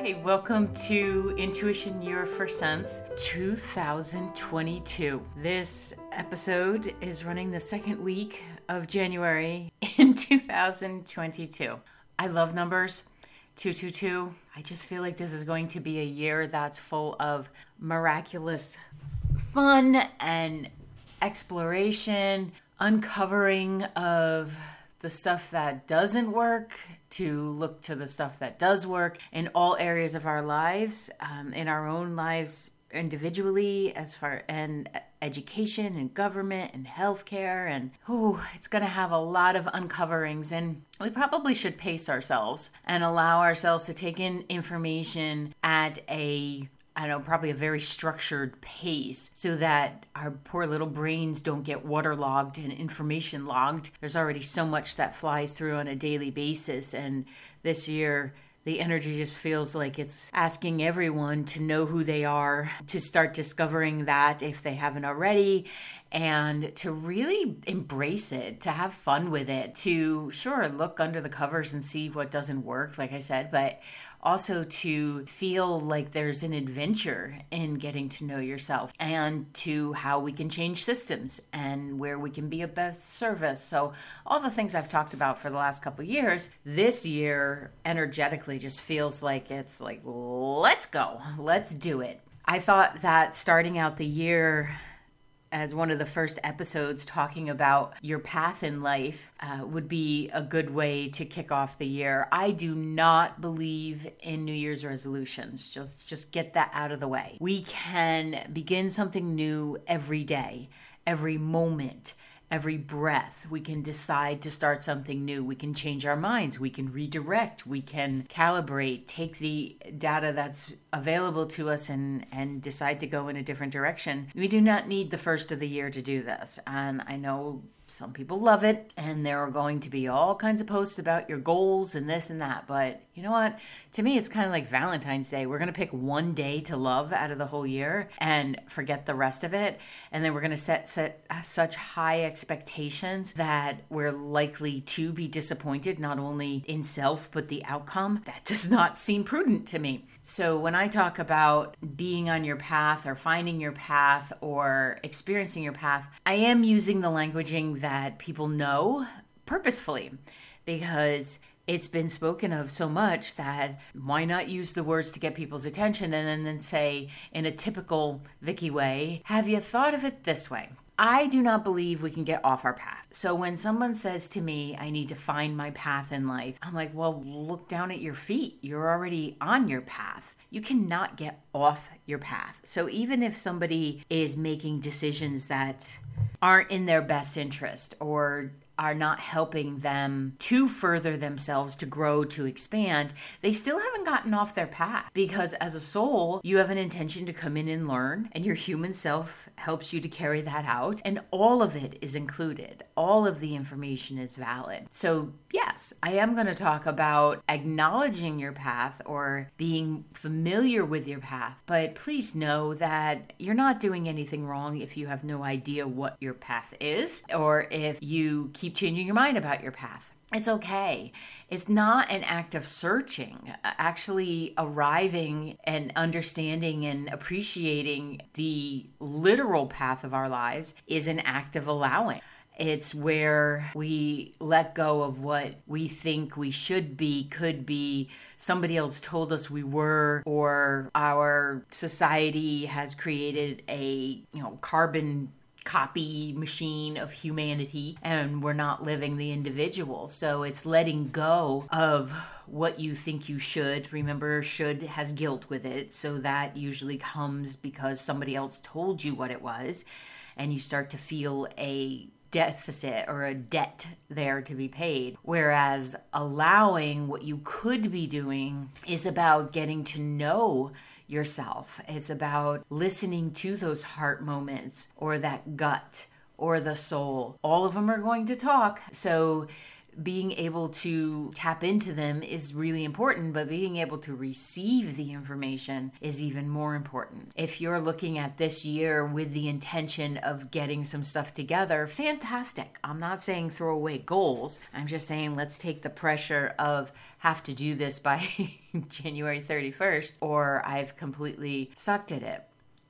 Hi, welcome to Intuition Your First Sense 2022. This episode is running the second week of January in 2022. I love numbers. 222. I just feel like this is going to be a year that's full of miraculous fun and exploration, uncovering of the stuff that doesn't work to look to the stuff that does work in all areas of our lives, um, in our own lives individually, as far and education and government and healthcare, and oh, it's going to have a lot of uncoverings. And we probably should pace ourselves and allow ourselves to take in information at a I don't know, probably a very structured pace so that our poor little brains don't get waterlogged and information logged. There's already so much that flies through on a daily basis. And this year, the energy just feels like it's asking everyone to know who they are, to start discovering that if they haven't already, and to really embrace it, to have fun with it, to sure look under the covers and see what doesn't work, like I said, but also to feel like there's an adventure in getting to know yourself and to how we can change systems and where we can be a best service. So, all the things I've talked about for the last couple years, this year energetically just feels like it's like, let's go, let's do it. I thought that starting out the year as one of the first episodes talking about your path in life uh, would be a good way to kick off the year. I do not believe in New Year's resolutions. Just just get that out of the way. We can begin something new every day, every moment every breath. We can decide to start something new. We can change our minds. We can redirect. We can calibrate, take the data that's available to us and, and decide to go in a different direction. We do not need the first of the year to do this. And I know some people love it, and there are going to be all kinds of posts about your goals and this and that. But you know what? To me, it's kind of like Valentine's Day. We're going to pick one day to love out of the whole year and forget the rest of it. And then we're going to set, set uh, such high expectations that we're likely to be disappointed, not only in self, but the outcome. That does not seem prudent to me. So, when I talk about being on your path or finding your path or experiencing your path, I am using the languaging that people know purposefully because it's been spoken of so much that why not use the words to get people's attention and then, then say in a typical Vicki way, have you thought of it this way? I do not believe we can get off our path. So when someone says to me, I need to find my path in life, I'm like, well, look down at your feet. You're already on your path. You cannot get off your path. So even if somebody is making decisions that aren't in their best interest or are not helping them to further themselves, to grow, to expand, they still haven't gotten off their path. Because as a soul, you have an intention to come in and learn, and your human self helps you to carry that out. And all of it is included, all of the information is valid. So, yes, I am going to talk about acknowledging your path or being familiar with your path. But please know that you're not doing anything wrong if you have no idea what your path is or if you keep keep changing your mind about your path. It's okay. It's not an act of searching. Uh, actually, arriving and understanding and appreciating the literal path of our lives is an act of allowing. It's where we let go of what we think we should be, could be, somebody else told us we were, or our society has created a, you know, carbon copy machine of humanity and we're not living the individual. So it's letting go of what you think you should. Remember, should has guilt with it. So that usually comes because somebody else told you what it was and you start to feel a deficit or a debt there to be paid. Whereas allowing what you could be doing is about getting to know yourself. It's about listening to those heart moments or that gut or the soul. All of them are going to talk. So being able to tap into them is really important, but being able to receive the information is even more important. If you're looking at this year with the intention of getting some stuff together, fantastic. I'm not saying throw away goals. I'm just saying let's take the pressure of have to do this by January 31st or I've completely sucked at it.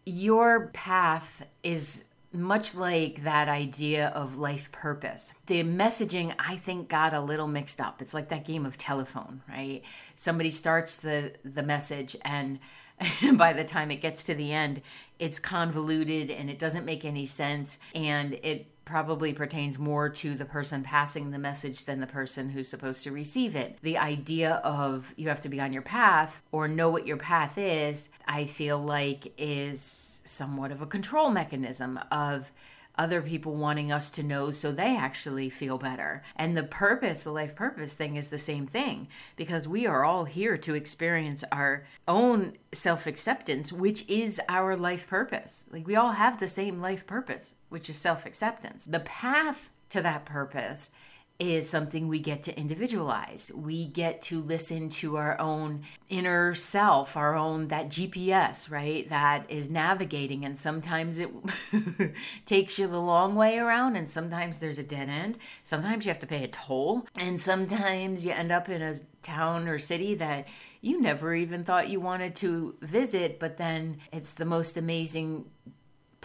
Your path is much like that idea of life purpose. The messaging, I think, got a little mixed up. It's like that game of telephone, right? Somebody starts the, the message, and by the time it gets to the end, it's convoluted and it doesn't make any sense. And it probably pertains more to the person passing the message than the person who's supposed to receive it. The idea of you have to be on your path or know what your path is, I feel like is somewhat of a control mechanism of other people wanting us to know so they actually feel better. And the purpose, the life purpose thing is the same thing because we are all here to experience our own self acceptance, which is our life purpose. Like we all have the same life purpose, which is self acceptance. The path to that purpose is something we get to individualize. We get to listen to our own inner self, our own that GPS, right? That is navigating and sometimes it takes you the long way around and sometimes there's a dead end. Sometimes you have to pay a toll and sometimes you end up in a town or city that you never even thought you wanted to visit, but then it's the most amazing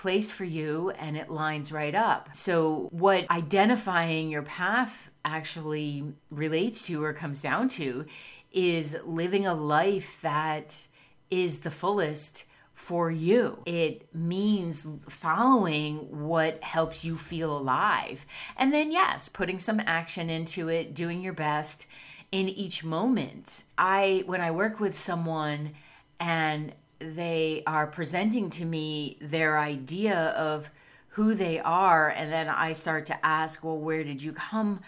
place for you and it lines right up. So, what identifying your path actually relates to or comes down to is living a life that is the fullest for you. It means following what helps you feel alive. And then, yes, putting some action into it, doing your best in each moment. I, when I work with someone and they are presenting to me their idea of who they are and then I start to ask, well, where did you come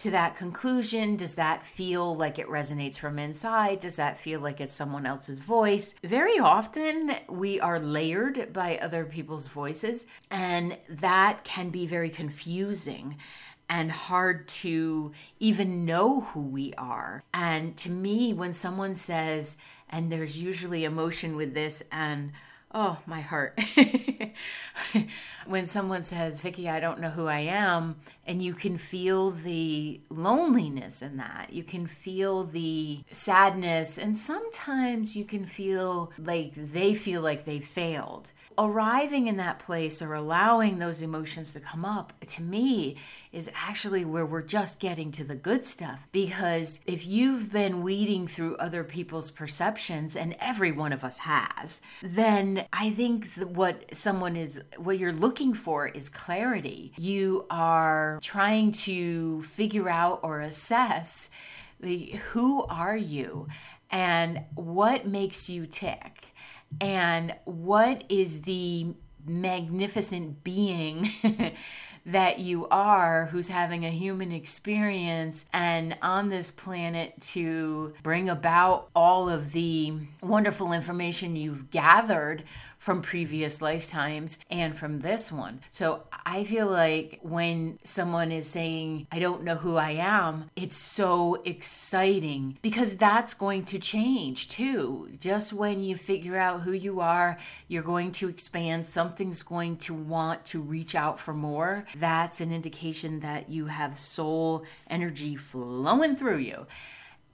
to that conclusion? Does that feel like it resonates from inside? Does that feel like it's someone else's voice? Very often we are layered by other people's voices, and that can be very confusing and hard to even know who we are. And to me, when someone says, and there's usually emotion with this and oh my heart. When someone says vicki i don't know who i am and you can feel the loneliness in that. You can feel the sadness and sometimes you can feel like they feel like they failed. Arriving in that place or allowing those emotions to come up to me is actually where we're just getting to the good stuff. Because if you've been weeding through other people's perceptions and every one of us has then i think what someone is what you're looking for is clarity. You are trying to figure out or assess the who are you and what makes you tick and what is the magnificent being that you are who's having a human experience and on this planet to bring about all of the wonderful information you've gathered from previous lifetimes and from this one. So I feel like when someone is saying, I don't know who I am, it's so exciting because that's going to change too. Just when you figure out who you are, you're going to expand, something's going to want to reach out for more. That's an indication that you have soul energy flowing through you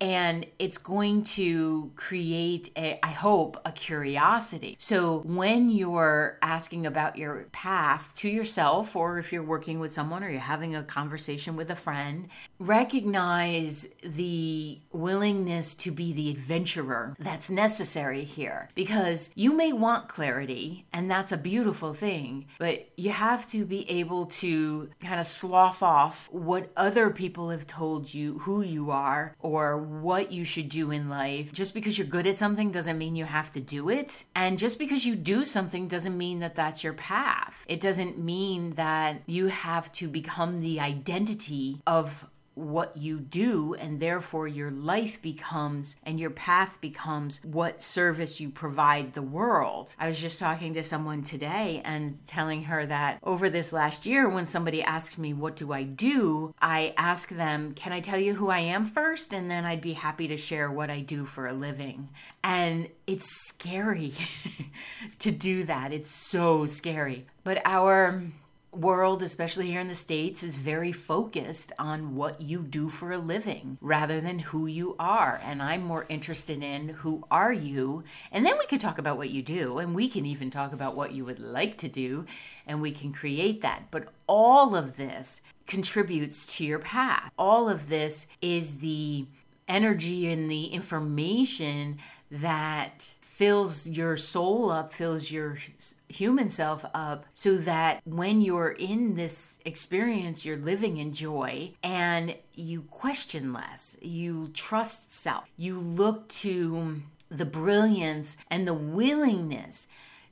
and it's going to create a, I hope a curiosity. So when you're asking about your path to yourself or if you're working with someone or you're having a conversation with a friend recognize the willingness to be the adventurer that's necessary here. Because you may want clarity and that's a beautiful thing but you have to be able to kind of slough off what other people have told you who you are or what you should do in life. Just because you're good at something doesn't mean you have to do it. And just because you do something doesn't mean that that's your path. It doesn't mean that you have to become the identity of what you do, and therefore your life becomes and your path becomes what service you provide the world. I was just talking to someone today and telling her that over this last year, when somebody asks me, What do I do? I ask them, Can I tell you who I am first? And then I'd be happy to share what I do for a living. And it's scary to do that. It's so scary. But our world, especially here in the States, is very focused on what you do for a living rather than who you are. And I'm more interested in who are you. And then we can talk about what you do, and we can even talk about what you would like to do, and we can create that. But all of this contributes to your path. All of this is the energy and the information that fills your soul up, fills your human self up, so that when you're in this experience, you're living in joy and you question less, you trust self, you look to the brilliance and the willingness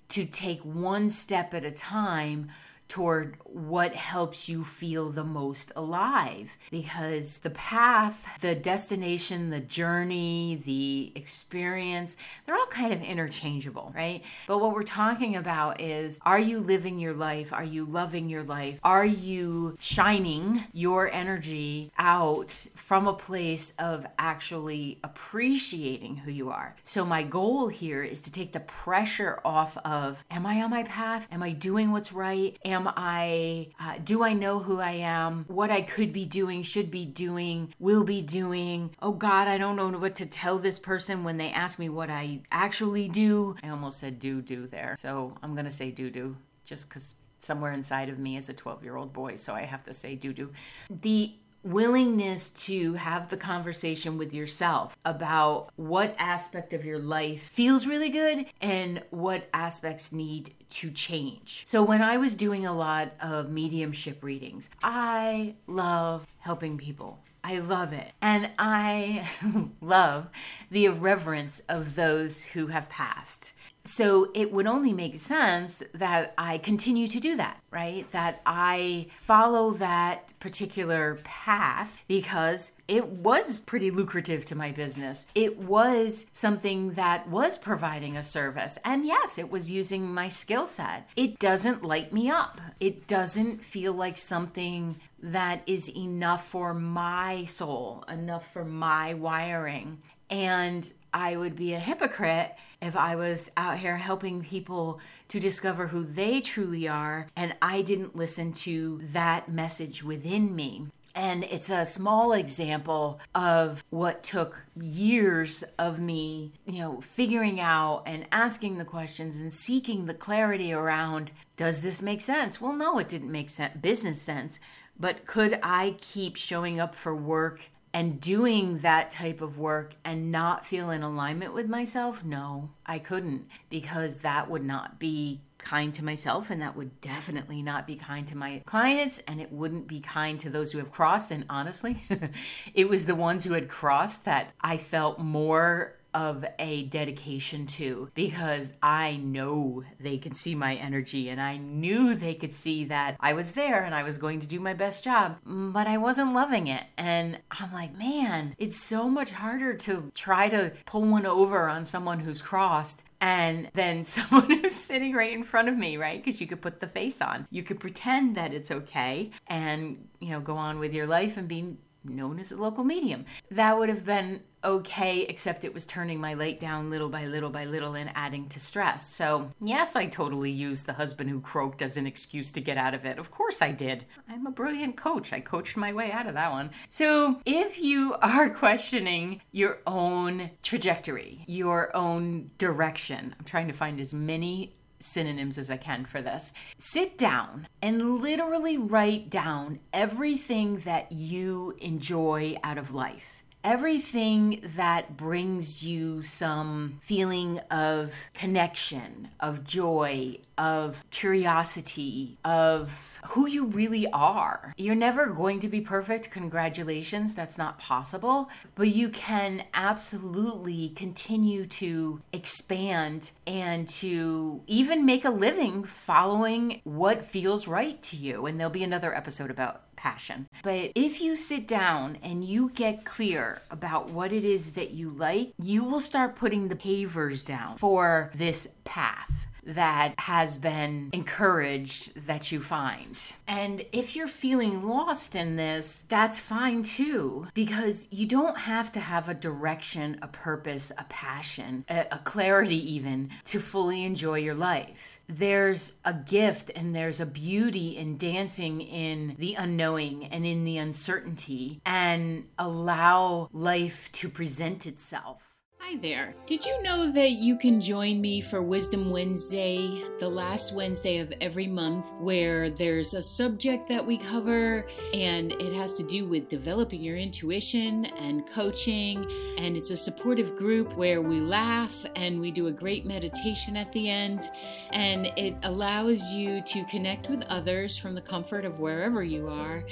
to take one step at a time toward what helps you feel the most alive because the path, the destination, the journey, the experience, they're all kind of interchangeable, right? But what we're talking about is are you living your life? Are you loving your life? Are you shining your energy out from a place of actually appreciating who you are? So, my goal here is to take the pressure off of am I on my path? Am I doing what's right? Am am I? Uh, do I know who I am? What I could be doing, should be doing, will be doing? Oh God, I don't know what to tell this person when they ask me what I actually do. I almost said do do there. So I'm going to say do do just because somewhere inside of me is a 12 year old boy, so I have to say do do. The willingness to have the conversation with yourself about what aspect of your life feels really good and what aspects need to change. So, when I was doing a lot of mediumship readings, I love helping people. I love it. And I love the irreverence of those who have passed. So it would only make sense that I continue to do that, right? That I follow that particular path because it was pretty lucrative to my business. It was something that was providing a service. And yes, it was using my skill set. It doesn't light me up. It doesn't feel like something that is enough for my soul, enough for my wiring. And I would be a hypocrite if I was out here helping people to discover who they truly are and I didn't listen to that message within me. And it's a small example of what took years of me, you know, figuring out and asking the questions and seeking the clarity around does this make sense? Well, no, it didn't make sense, business sense. But could I keep showing up for work and doing that type of work and not feel in alignment with myself, no, I couldn't because that would not be kind to myself and that would definitely not be kind to my clients and it wouldn't be kind to those who have crossed and honestly it was the ones who had crossed that I felt more of a dedication to because I know they can see my energy and I knew they could see that I was there and I was going to do my best job, mm, but I wasn't loving it. And I'm like, man, it's so much harder to try to pull one over on someone who's crossed and then someone who's sitting right in front of me, right? Because you could put the face on. You could pretend that it's okay and, you know, go on with your life and be known as a local medium. That would have been okay, except it was turning my light down little by little by little and adding to stress. So, yes, I totally used the husband who croaked as an excuse to get out of it. Of course I did. I'm a brilliant coach. I coached my way out of that one. So, if you are questioning your own trajectory, your own direction, I'm trying to find as many synonyms as I can for this. Sit down and literally write down everything that you enjoy out of life everything that brings you some feeling of connection, of joy, of curiosity, of who you really are. You're never going to be perfect. Congratulations, that's not possible. But you can absolutely continue to expand and to even make a living following what feels right to you. And there'll be another episode about passion. But if you sit down and you get clear about what it is that you like, you will start putting the pavers down for this path that has been encouraged that you find. And if you're feeling lost in this, that's fine too, because you don't have to have a direction, a purpose, a passion, a, a clarity even to fully enjoy your life there's a gift and there's a beauty in dancing in the unknowing and in the uncertainty and allow life to present itself. Hi there. Did you know that you can join me for Wisdom Wednesday, the last Wednesday of every month, where there's a subject that we cover and it has to do with developing your intuition and coaching? And it's a supportive group where we laugh and we do a great meditation at the end. And it allows you to connect with others from the comfort of wherever you are.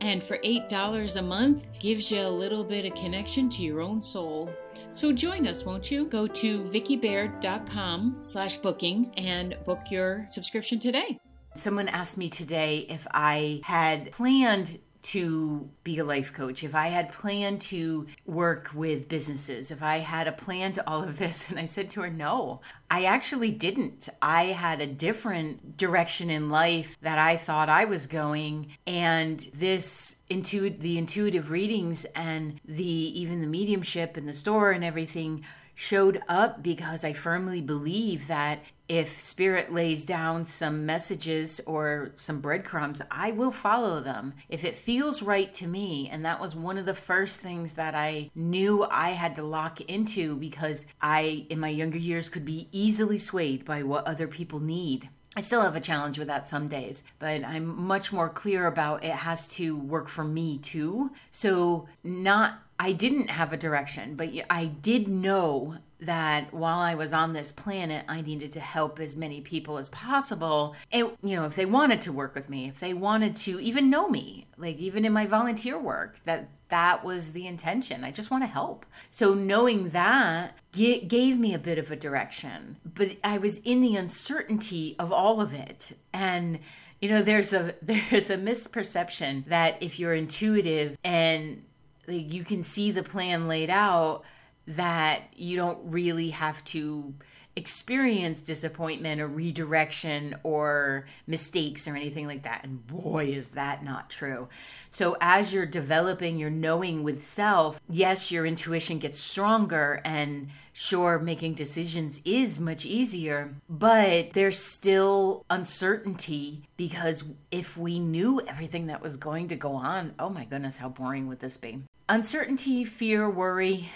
And for $8 a month, gives you a little bit of connection to your own soul. So join us, won't you? Go to vickibaird.com slash booking and book your subscription today. Someone asked me today if I had planned to be a life coach, if I had planned to work with businesses, if I had a plan to all of this. And I said to her, no, I actually didn't. I had a different direction in life that I thought I was going. And this intuit the intuitive readings and the even the mediumship and the store and everything showed up because I firmly believe that if spirit lays down some messages or some breadcrumbs, I will follow them if it feels right to me. And that was one of the first things that I knew I had to lock into because I, in my younger years, could be easily swayed by what other people need. I still have a challenge with that some days, but I'm much more clear about it has to work for me too. So, not, I didn't have a direction, but I did know that while I was on this planet, I needed to help as many people as possible. And, you know, if they wanted to work with me, if they wanted to even know me, like even in my volunteer work, that that was the intention. I just want to help. So knowing that gave me a bit of a direction, but I was in the uncertainty of all of it. And you know, there's a there's a misperception that if you're intuitive and like, you can see the plan laid out, that you don't really have to experience disappointment or redirection or mistakes or anything like that. And boy, is that not true. So, as you're developing your knowing with self, yes, your intuition gets stronger, and sure, making decisions is much easier, but there's still uncertainty because if we knew everything that was going to go on, oh my goodness, how boring would this be? Uncertainty, fear, worry,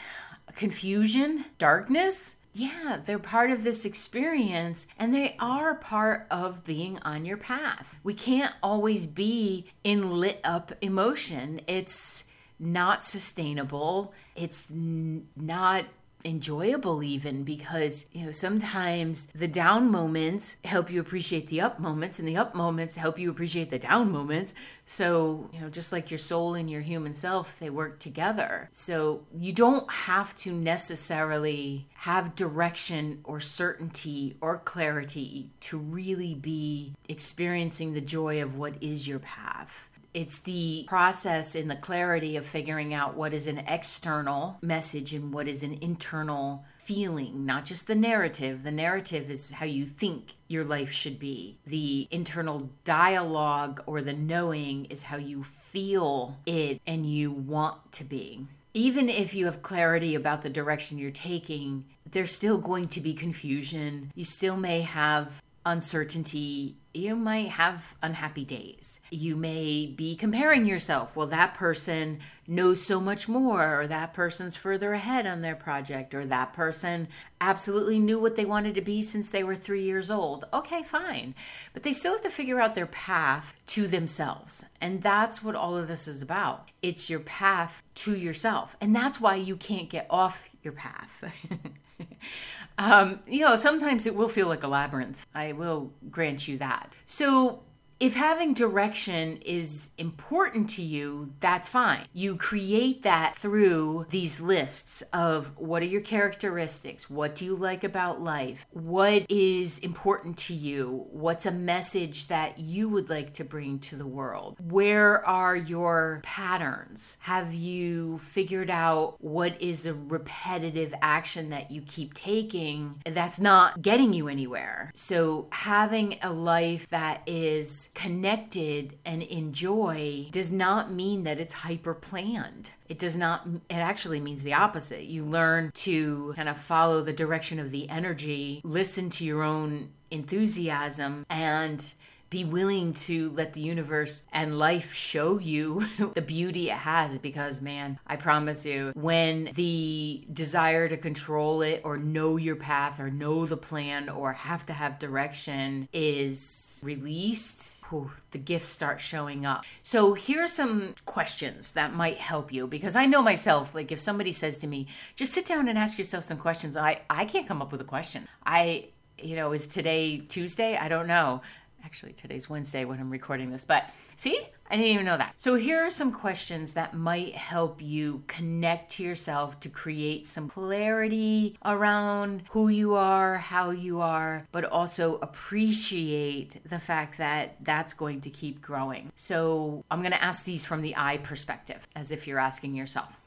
confusion, darkness, yeah, they're part of this experience and they are part of being on your path. We can't always be in lit up emotion. It's not sustainable. It's n- not enjoyable even because you know sometimes the down moments help you appreciate the up moments and the up moments help you appreciate the down moments. So you know just like your soul and your human self they work together. So you don't have to necessarily have direction or certainty or clarity to really be experiencing the joy of what is your path it's the process and the clarity of figuring out what is an external message and what is an internal feeling, not just the narrative. The narrative is how you think your life should be. The internal dialogue or the knowing is how you feel it and you want to be. Even if you have clarity about the direction you're taking, there's still going to be confusion. You still may have uncertainty you might have unhappy days. You may be comparing yourself. Well, that person knows so much more, or that person's further ahead on their project, or that person absolutely knew what they wanted to be since they were three years old. Okay, fine. But they still have to figure out their path to themselves. And that's what all of this is about. It's your path to yourself. And that's why you can't get off your path. um, you know, sometimes it will feel like a labyrinth. I will grant you that. So If having direction is important to you, that's fine. You create that through these lists of what are your characteristics? What do you like about life? What is important to you? What's a message that you would like to bring to the world? Where are your patterns? Have you figured out what is a repetitive action that you keep taking that's not getting you anywhere? So, having a life that is connected and enjoy does not mean that it's hyper planned. It does not, it actually means the opposite. You learn to kind of follow the direction of the energy, listen to your own enthusiasm, and be willing to let the universe and life show you the beauty it has because man i promise you when the desire to control it or know your path or know the plan or have to have direction is released whew, the gifts start showing up so here are some questions that might help you because i know myself like if somebody says to me just sit down and ask yourself some questions i i can't come up with a question i you know, is today Tuesday? I don't know. Actually, today's Wednesday when I'm recording this, but see, I didn't even know that. So, here are some questions that might help you connect to yourself to create some clarity around who you are, how you are, but also appreciate the fact that that's going to keep growing. So, I'm going to ask these from the I perspective, as if you're asking yourself.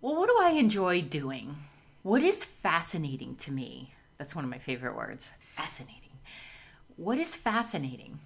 Well, what do I enjoy doing? What is fascinating to me? That's one of my favorite words. Fascinating what is fascinating?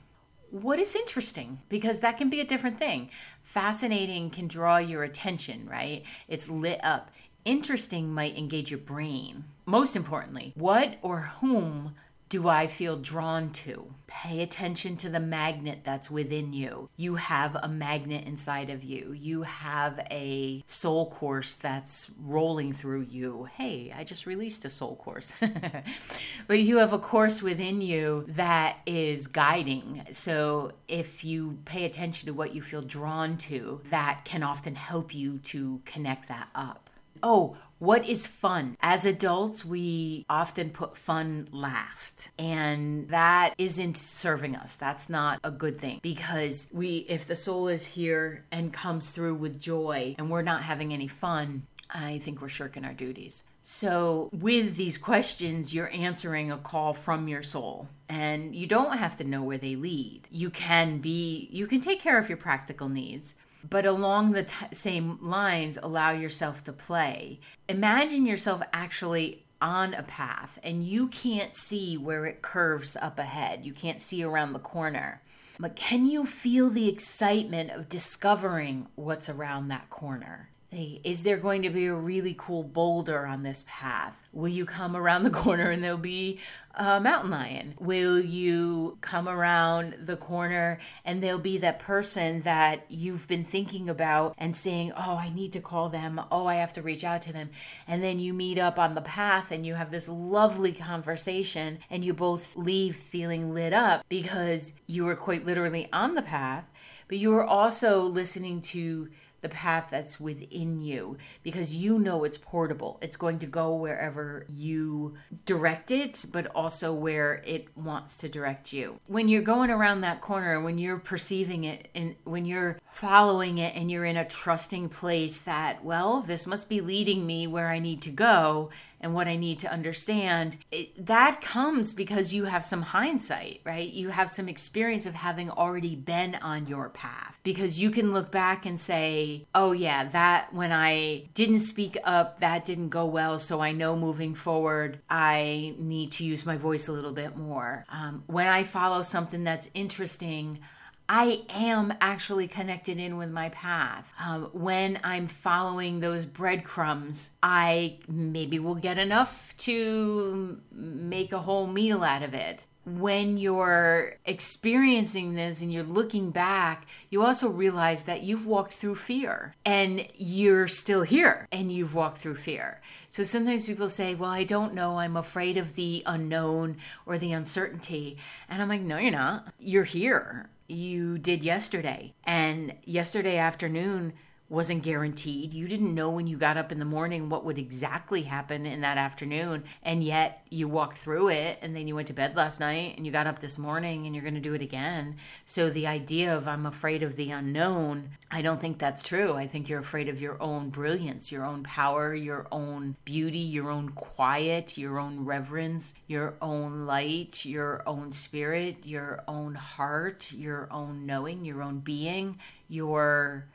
What is interesting? Because that can be a different thing. Fascinating can draw your attention, right? It's lit up. Interesting might engage your brain. Most importantly, what or whom do I feel drawn to? Pay attention to the magnet that's within you. You have a magnet inside of you. You have a soul course that's rolling through you. Hey, I just released a soul course. but you have a course within you that is guiding. So if you pay attention to what you feel drawn to, that can often help you to connect that up. Oh, what is fun? As adults, we often put fun last, and that isn't serving us. That's not a good thing because we, if the soul is here and comes through with joy and we're not having any fun, I think we're shirking our duties. So, with these questions, you're answering a call from your soul, and you don't have to know where they lead. You can be, you can take care of your practical needs, but along the t- same lines, allow yourself to play. Imagine yourself actually on a path and you can't see where it curves up ahead. You can't see around the corner. But can you feel the excitement of discovering what's around that corner? Is there going to be a really cool boulder on this path? Will you come around the corner and there'll be a mountain lion? Will you come around the corner and there'll be that person that you've been thinking about and saying, Oh, I need to call them. Oh, I have to reach out to them. And then you meet up on the path and you have this lovely conversation and you both leave feeling lit up because you were quite literally on the path, but you were also listening to the path that's within you because you know it's portable. It's going to go wherever you direct it, but also where it wants to direct you. When you're going around that corner, when you're perceiving it and when you're following it and you're in a trusting place that, well, this must be leading me where I need to go and what I need to understand, it, that comes because you have some hindsight, right? You have some experience of having already been on your path because you can look back and say, oh, yeah, that when I didn't speak up, that didn't go well. So I know moving forward, I need to use my voice a little bit more. Um, when I follow something that's interesting, I am actually connected in with my path. Um, when I'm following those breadcrumbs, I maybe will get enough to make a whole meal out of it. When you're experiencing this and you're looking back, you also realize that you've walked through fear and you're still here and you've walked through fear. So sometimes people say, Well, I don't know. I'm afraid of the unknown or the uncertainty. And I'm like, No, you're not. You're here you did yesterday. And yesterday afternoon wasn't guaranteed. You didn't know when you got up in the morning what would exactly happen in that afternoon. And yet you walked through it and then you went to bed last night and you got up this morning and you're going to do it again. So the idea of I'm afraid of the unknown, I don't think that's true. I think you're afraid of your own brilliance, your own power, your own beauty, your own quiet, your own reverence, your own light, your own spirit, your own heart, your own knowing, your own being, your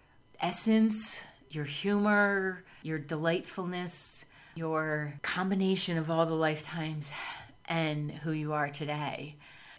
essence, your humor, your delightfulness, your combination of all the lifetimes and who you are today.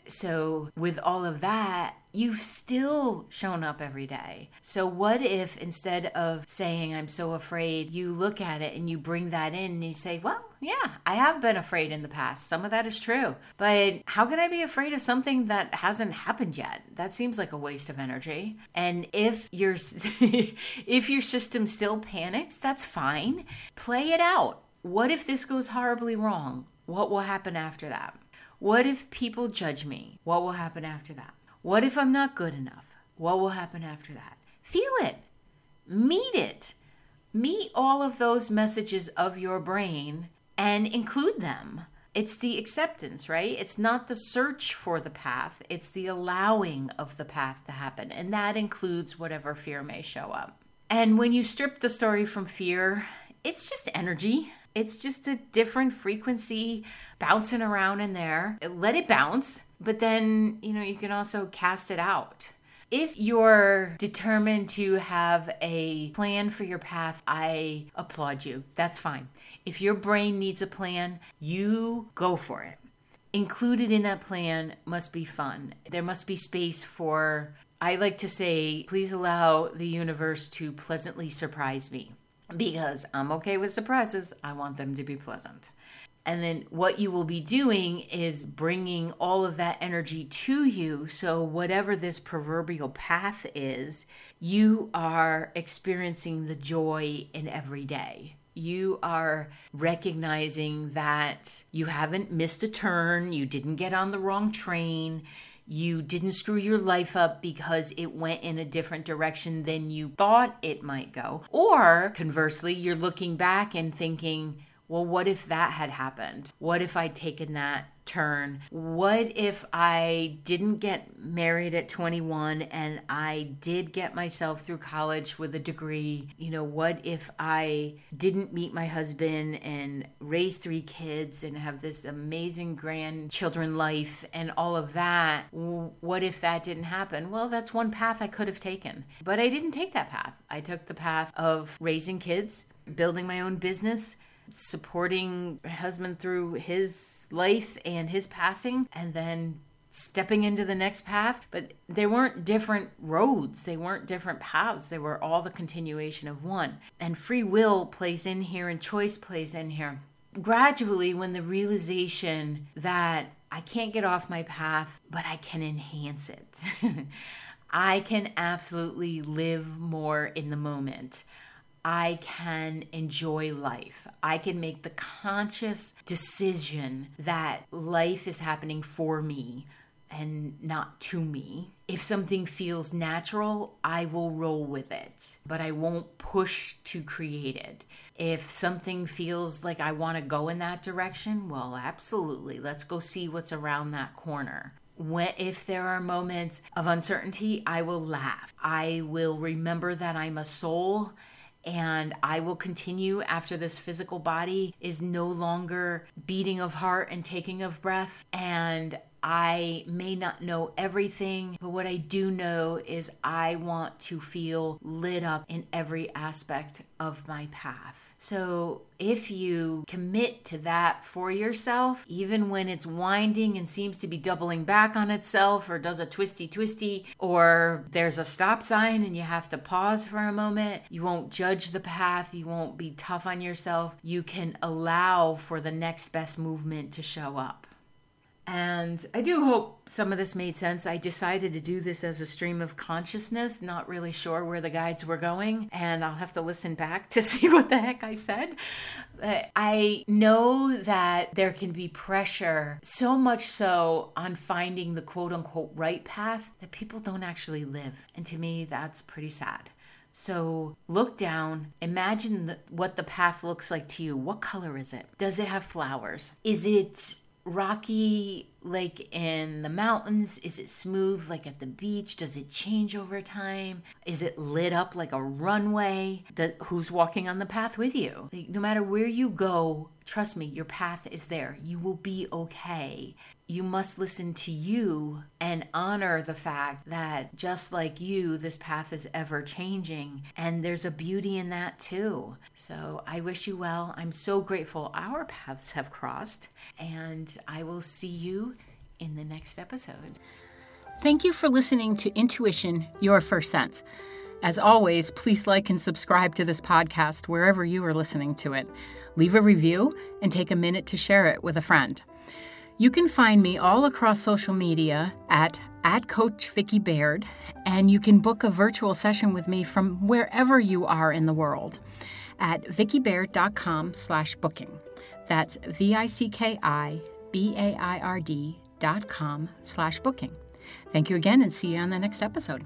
So, with all of that, you've still shown up every day. So, what if instead of saying, I'm so afraid, you look at it and you bring that in and you say, Well, yeah, I have been afraid in the past. Some of that is true. But how can I be afraid of something that hasn't happened yet? That seems like a waste of energy. And if your if your system still panics, that's fine. Play it out. What if this goes horribly wrong? What will happen after that? What if people judge me? What will happen after that? What if I'm not good enough? What will happen after that? Feel it. Meet it. Meet all of those messages of your brain and include them. It's the acceptance, right? It's not the search for the path, it's the allowing of the path to happen. And that includes whatever fear may show up. And when you strip the story from fear, it's just energy. It's just a different frequency bouncing around in there. Let it bounce, but then, you know, you can also cast it out. If you're determined to have a plan for your path, I applaud you. That's fine. If your brain needs a plan, you go for it. Included in that plan must be fun. There must be space for, I like to say, please allow the universe to pleasantly surprise me because I'm okay with surprises. I want them to be pleasant. And then what you will be doing is bringing all of that energy to you. So, whatever this proverbial path is, you are experiencing the joy in every day. You are recognizing that you haven't missed a turn, you didn't get on the wrong train, you didn't screw your life up because it went in a different direction than you thought it might go. Or conversely, you're looking back and thinking, well, what if that had happened? What if I'd taken that turn? What if I didn't get married at 21 and I did get myself through college with a degree? You know, what if I didn't meet my husband and raise three kids and have this amazing grandchildren life and all of that? What if that didn't happen? Well, that's one path I could have taken. But I didn't take that path. I took the path of raising kids, building my own business supporting my husband through his life and his passing, and then stepping into the next path. But they weren't different roads, they weren't different paths, they were all the continuation of one. And free will plays in here, and choice plays in here. Gradually, when the realization that I can't get off my path, but I can enhance it. I can absolutely live more in the moment. I can enjoy life. I can make the conscious decision that life is happening for me and not to me. If something feels natural, I will roll with it, but I won't push to create it. If something feels like I want to go in that direction, well, absolutely. Let's go see what's around that corner when if there are moments of uncertainty, I will laugh. I will remember that I'm a soul and I will continue after this physical body is no longer beating of heart and taking of breath. And I may not know everything, but what I do know is I want to feel lit up in every aspect of my path. So, if you commit to that for yourself, even when it's winding and seems to be doubling back on itself, or does a twisty twisty, or there's a stop sign and you have to pause for a moment, you won't judge the path, you won't be tough on yourself. You can allow for the next best movement to show up. And I do hope some of this made sense. I decided to do this as a stream of consciousness, not really sure where the guides were going, and I'll have to listen back to see what the heck I said. I know that there can be pressure, so much so on finding the quote unquote right path that people don't actually live. And to me, that's pretty sad So look down, imagine what the path looks like to you. What color is it? Does it have flowers? Is it rocky like in the mountains? Is it smooth like at the beach? Does it change over time? Is it lit up like a runway? who's walking on the path with you? Like, no matter where you go, trust me, your path is there. You will be okay you must listen to you and honor the fact that just like you, this path is ever changing. And there's a beauty in that too. So I wish you well. I'm so grateful our paths have crossed. And I will see you in the next episode. Thank you for listening to Intuition, Your First Sense. As always, please like and subscribe to this podcast wherever you are listening to it. Leave a review and take a minute to share it with a friend. You can find me all across social media at at Coach Vicki Baird, and you can book a virtual session with me from wherever you are in the world at vickibaird.com slash booking. That's V-I-C-K-I-B-A-I-R-D dot com slash booking. Thank you again and see you on the next episode.